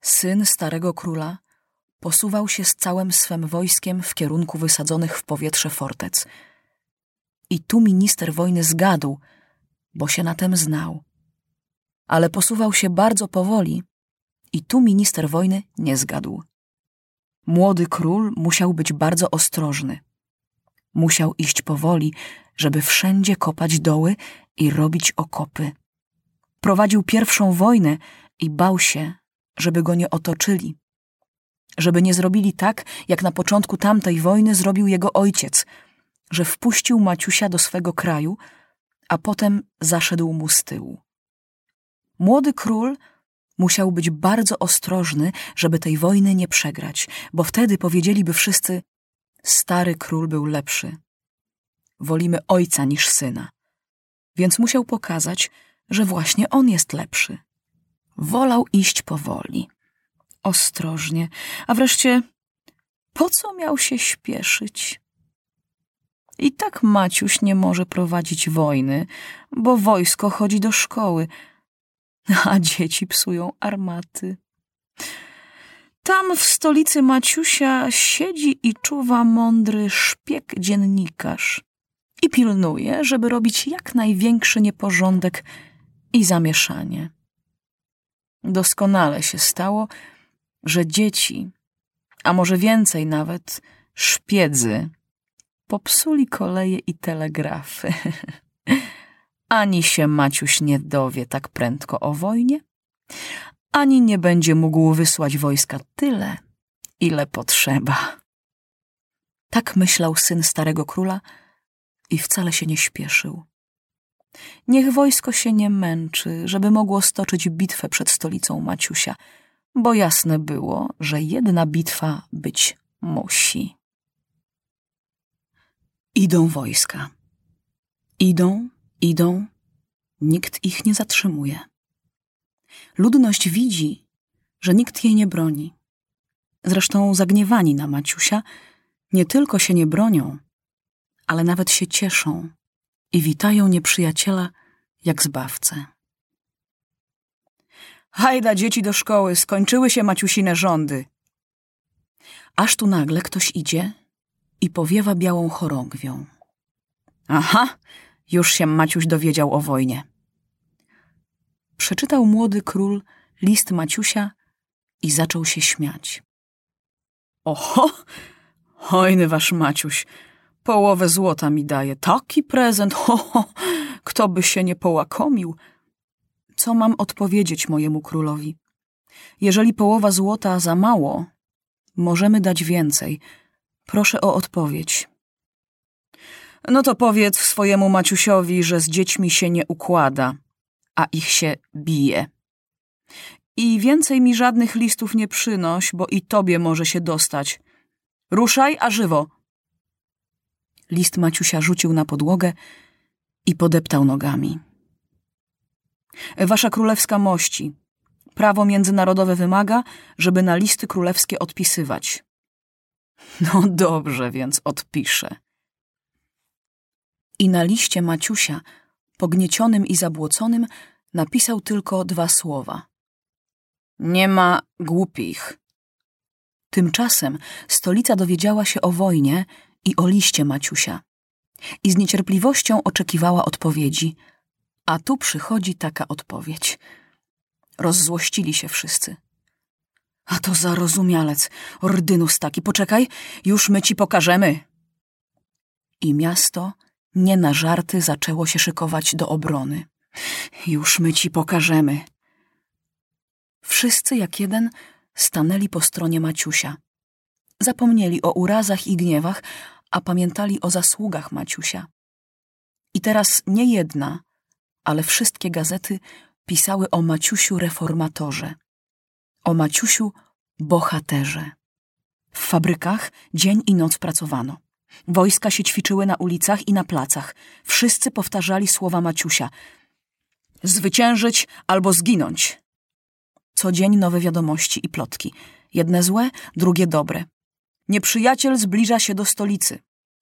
Syn starego króla posuwał się z całym swym wojskiem w kierunku wysadzonych w powietrze fortec. I tu minister wojny zgadł, bo się na tem znał. Ale posuwał się bardzo powoli i tu minister wojny nie zgadł. Młody król musiał być bardzo ostrożny. Musiał iść powoli, żeby wszędzie kopać doły i robić okopy. Prowadził pierwszą wojnę i bał się, żeby go nie otoczyli. Żeby nie zrobili tak, jak na początku tamtej wojny zrobił jego ojciec, że wpuścił Maciusia do swego kraju, a potem zaszedł mu z tyłu. Młody król musiał być bardzo ostrożny, żeby tej wojny nie przegrać, bo wtedy powiedzieliby wszyscy: Stary król był lepszy. Wolimy ojca niż syna. Więc musiał pokazać, że właśnie on jest lepszy. Wolał iść powoli, ostrożnie, a wreszcie po co miał się śpieszyć? I tak Maciuś nie może prowadzić wojny, bo wojsko chodzi do szkoły, a dzieci psują armaty. Tam w stolicy Maciusia siedzi i czuwa mądry szpieg dziennikarz i pilnuje, żeby robić jak największy nieporządek i zamieszanie. Doskonale się stało, że dzieci, a może więcej nawet, szpiedzy, popsuli koleje i telegrafy. Ani się Maciuś nie dowie tak prędko o wojnie, ani nie będzie mógł wysłać wojska tyle, ile potrzeba. Tak myślał syn starego króla i wcale się nie śpieszył. Niech wojsko się nie męczy, żeby mogło stoczyć bitwę przed stolicą Maciusia, bo jasne było, że jedna bitwa być musi. Idą wojska. Idą, idą, nikt ich nie zatrzymuje. Ludność widzi, że nikt jej nie broni. Zresztą zagniewani na Maciusia nie tylko się nie bronią, ale nawet się cieszą i witają nieprzyjaciela jak zbawcę. Hajda dzieci do szkoły, skończyły się Maciusine rządy. Aż tu nagle ktoś idzie i powiewa białą chorągwią. Aha, już się Maciuś dowiedział o wojnie. Przeczytał młody król list Maciusia i zaczął się śmiać. Oho, hojny wasz Maciuś, połowę złota mi daje. Taki prezent, ho, ho, kto by się nie połakomił. Co mam odpowiedzieć mojemu królowi? Jeżeli połowa złota za mało, możemy dać więcej. Proszę o odpowiedź. No to powiedz swojemu Maciusiowi, że z dziećmi się nie układa, a ich się bije. I więcej mi żadnych listów nie przynoś, bo i tobie może się dostać. Ruszaj, a żywo. List Maciusia rzucił na podłogę i podeptał nogami. Wasza królewska mości, prawo międzynarodowe wymaga, żeby na listy królewskie odpisywać. No dobrze, więc odpiszę. I na liście Maciusia, pogniecionym i zabłoconym, napisał tylko dwa słowa. Nie ma głupich. Tymczasem stolica dowiedziała się o wojnie i o liście Maciusia i z niecierpliwością oczekiwała odpowiedzi, a tu przychodzi taka odpowiedź. Rozzłościli się wszyscy. A to zarozumialec, ordynus taki, poczekaj, już my ci pokażemy. I miasto nie na żarty zaczęło się szykować do obrony. Już my ci pokażemy. Wszyscy jak jeden stanęli po stronie Maciusia. Zapomnieli o urazach i gniewach, a pamiętali o zasługach Maciusia. I teraz nie jedna, ale wszystkie gazety pisały o Maciusiu reformatorze, o Maciusiu bohaterze. W fabrykach dzień i noc pracowano. Wojska się ćwiczyły na ulicach i na placach. Wszyscy powtarzali słowa Maciusia. Zwyciężyć albo zginąć. Co dzień nowe wiadomości i plotki. Jedne złe, drugie dobre. Nieprzyjaciel zbliża się do stolicy.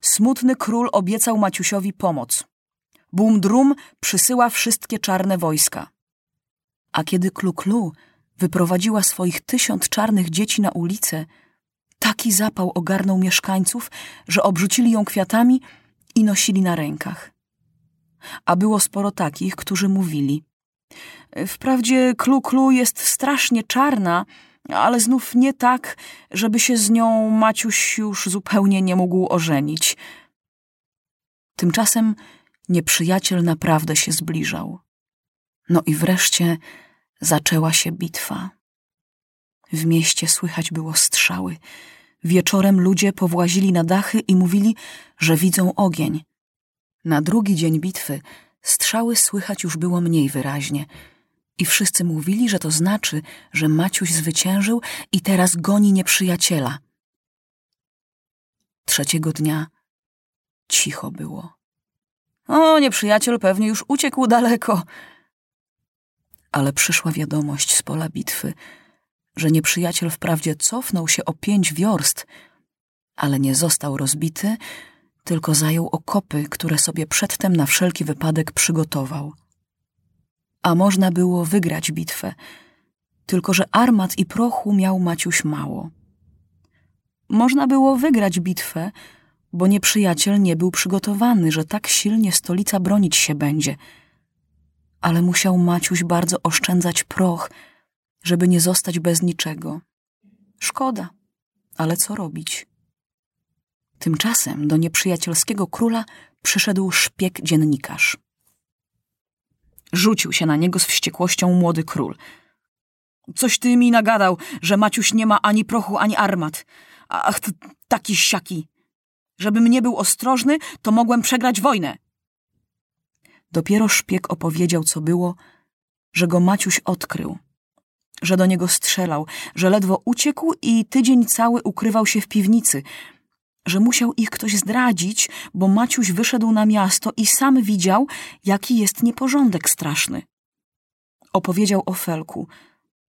Smutny król obiecał Maciusiowi pomoc. Bum-drum przysyła wszystkie czarne wojska. A kiedy Klu-Klu wyprowadziła swoich tysiąc czarnych dzieci na ulicę, taki zapał ogarnął mieszkańców, że obrzucili ją kwiatami i nosili na rękach. A było sporo takich, którzy mówili: Wprawdzie Klu Klu jest strasznie czarna, ale znów nie tak, żeby się z nią Maciuś już zupełnie nie mógł ożenić. Tymczasem nieprzyjaciel naprawdę się zbliżał. No i wreszcie zaczęła się bitwa. W mieście słychać było strzały. Wieczorem ludzie powłazili na dachy i mówili, że widzą ogień. Na drugi dzień bitwy strzały słychać już było mniej wyraźnie i wszyscy mówili, że to znaczy, że Maciuś zwyciężył i teraz goni nieprzyjaciela. Trzeciego dnia cicho było. O, nieprzyjaciel pewnie już uciekł daleko. Ale przyszła wiadomość z pola bitwy, że nieprzyjaciel wprawdzie cofnął się o pięć wiorst, ale nie został rozbity, tylko zajął okopy, które sobie przedtem na wszelki wypadek przygotował. A można było wygrać bitwę, tylko że armat i prochu miał Maciuś mało. Można było wygrać bitwę, bo nieprzyjaciel nie był przygotowany, że tak silnie stolica bronić się będzie. Ale musiał Maciuś bardzo oszczędzać proch, żeby nie zostać bez niczego. Szkoda, ale co robić? Tymczasem do nieprzyjacielskiego króla przyszedł szpieg dziennikarz. Rzucił się na niego z wściekłością młody król. Coś ty mi nagadał, że Maciuś nie ma ani prochu, ani armat. Ach, taki siaki. Żebym nie był ostrożny, to mogłem przegrać wojnę. Dopiero szpieg opowiedział, co było, że go Maciuś odkrył, że do niego strzelał, że ledwo uciekł i tydzień cały ukrywał się w piwnicy, że musiał ich ktoś zdradzić, bo Maciuś wyszedł na miasto i sam widział, jaki jest nieporządek straszny. Opowiedział o Felku.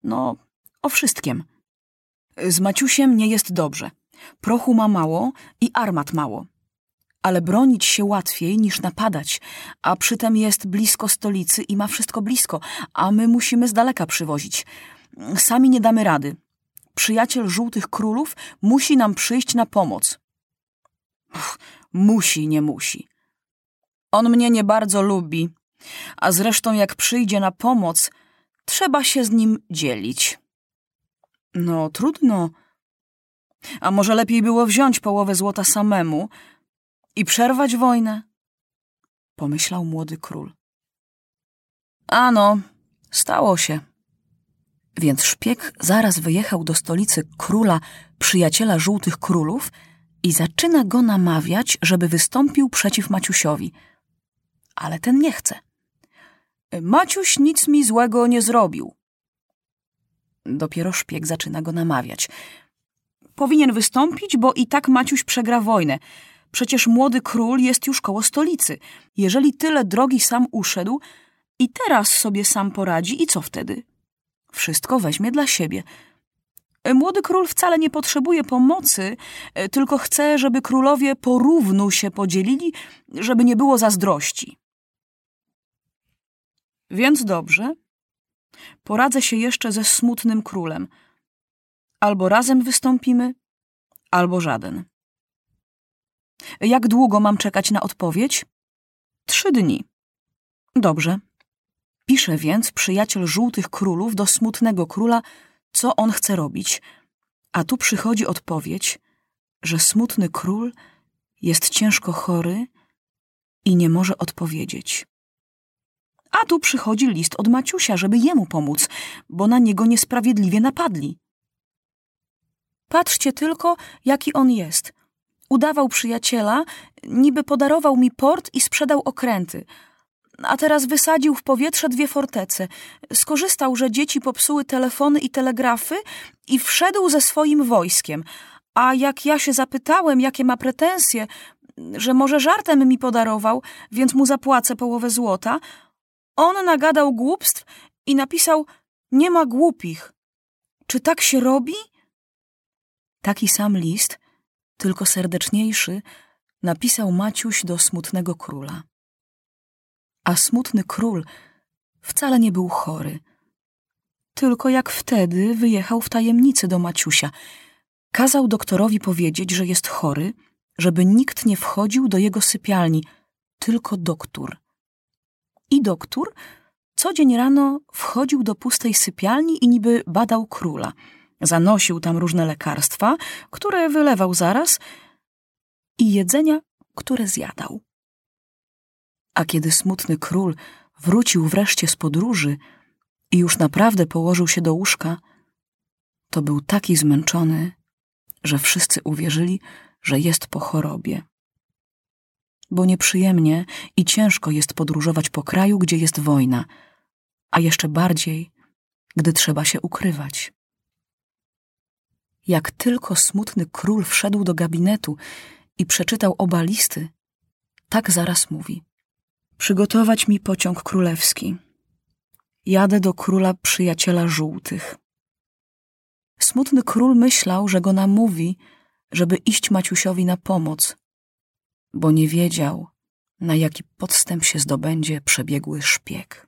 No, o wszystkim. Z Maciusiem nie jest dobrze. Prochu ma mało i armat mało. Ale bronić się łatwiej niż napadać, a przytem jest blisko stolicy i ma wszystko blisko, a my musimy z daleka przywozić. Sami nie damy rady. Przyjaciel żółtych królów musi nam przyjść na pomoc. Uff, musi, nie musi. On mnie nie bardzo lubi, a zresztą jak przyjdzie na pomoc, trzeba się z nim dzielić. No, trudno. A może lepiej było wziąć połowę złota samemu i przerwać wojnę? Pomyślał młody król. Ano, stało się. Więc szpieg zaraz wyjechał do stolicy króla, przyjaciela żółtych królów i zaczyna go namawiać, żeby wystąpił przeciw Maciusiowi. Ale ten nie chce. Maciuś nic mi złego nie zrobił. Dopiero szpieg zaczyna go namawiać. Powinien wystąpić, bo i tak Maciuś przegra wojnę. Przecież młody król jest już koło stolicy. Jeżeli tyle drogi sam uszedł i teraz sobie sam poradzi, i co wtedy? Wszystko weźmie dla siebie. Młody król wcale nie potrzebuje pomocy, tylko chce, żeby królowie porównu się podzielili, żeby nie było zazdrości. Więc dobrze, poradzę się jeszcze ze smutnym królem. Albo razem wystąpimy, albo żaden. Jak długo mam czekać na odpowiedź? Trzy dni. Dobrze. Pisze więc przyjaciel żółtych królów do smutnego króla, co on chce robić. A tu przychodzi odpowiedź, że smutny król jest ciężko chory i nie może odpowiedzieć. A tu przychodzi list od Maciusia, żeby jemu pomóc, bo na niego niesprawiedliwie napadli. Patrzcie tylko, jaki on jest. Udawał przyjaciela, niby podarował mi port i sprzedał okręty, a teraz wysadził w powietrze dwie fortece. Skorzystał, że dzieci popsuły telefony i telegrafy i wszedł ze swoim wojskiem. A jak ja się zapytałem, jakie ma pretensje, że może żartem mi podarował, więc mu zapłacę połowę złota, on nagadał głupstw i napisał: Nie ma głupich. Czy tak się robi? Taki sam list, tylko serdeczniejszy, napisał Maciuś do smutnego króla. A smutny król wcale nie był chory, tylko jak wtedy wyjechał w tajemnicy do Maciusia. Kazał doktorowi powiedzieć, że jest chory, żeby nikt nie wchodził do jego sypialni, tylko doktor. I doktor co dzień rano wchodził do pustej sypialni i niby badał króla. Zanosił tam różne lekarstwa, które wylewał zaraz i jedzenia, które zjadał. A kiedy smutny król wrócił wreszcie z podróży i już naprawdę położył się do łóżka, to był taki zmęczony, że wszyscy uwierzyli, że jest po chorobie. Bo nieprzyjemnie i ciężko jest podróżować po kraju, gdzie jest wojna, a jeszcze bardziej, gdy trzeba się ukrywać. Jak tylko smutny król wszedł do gabinetu i przeczytał oba listy, tak zaraz mówi: Przygotować mi pociąg królewski. Jadę do króla przyjaciela żółtych. Smutny król myślał, że go namówi, żeby iść Maciusiowi na pomoc, bo nie wiedział, na jaki podstęp się zdobędzie przebiegły szpieg.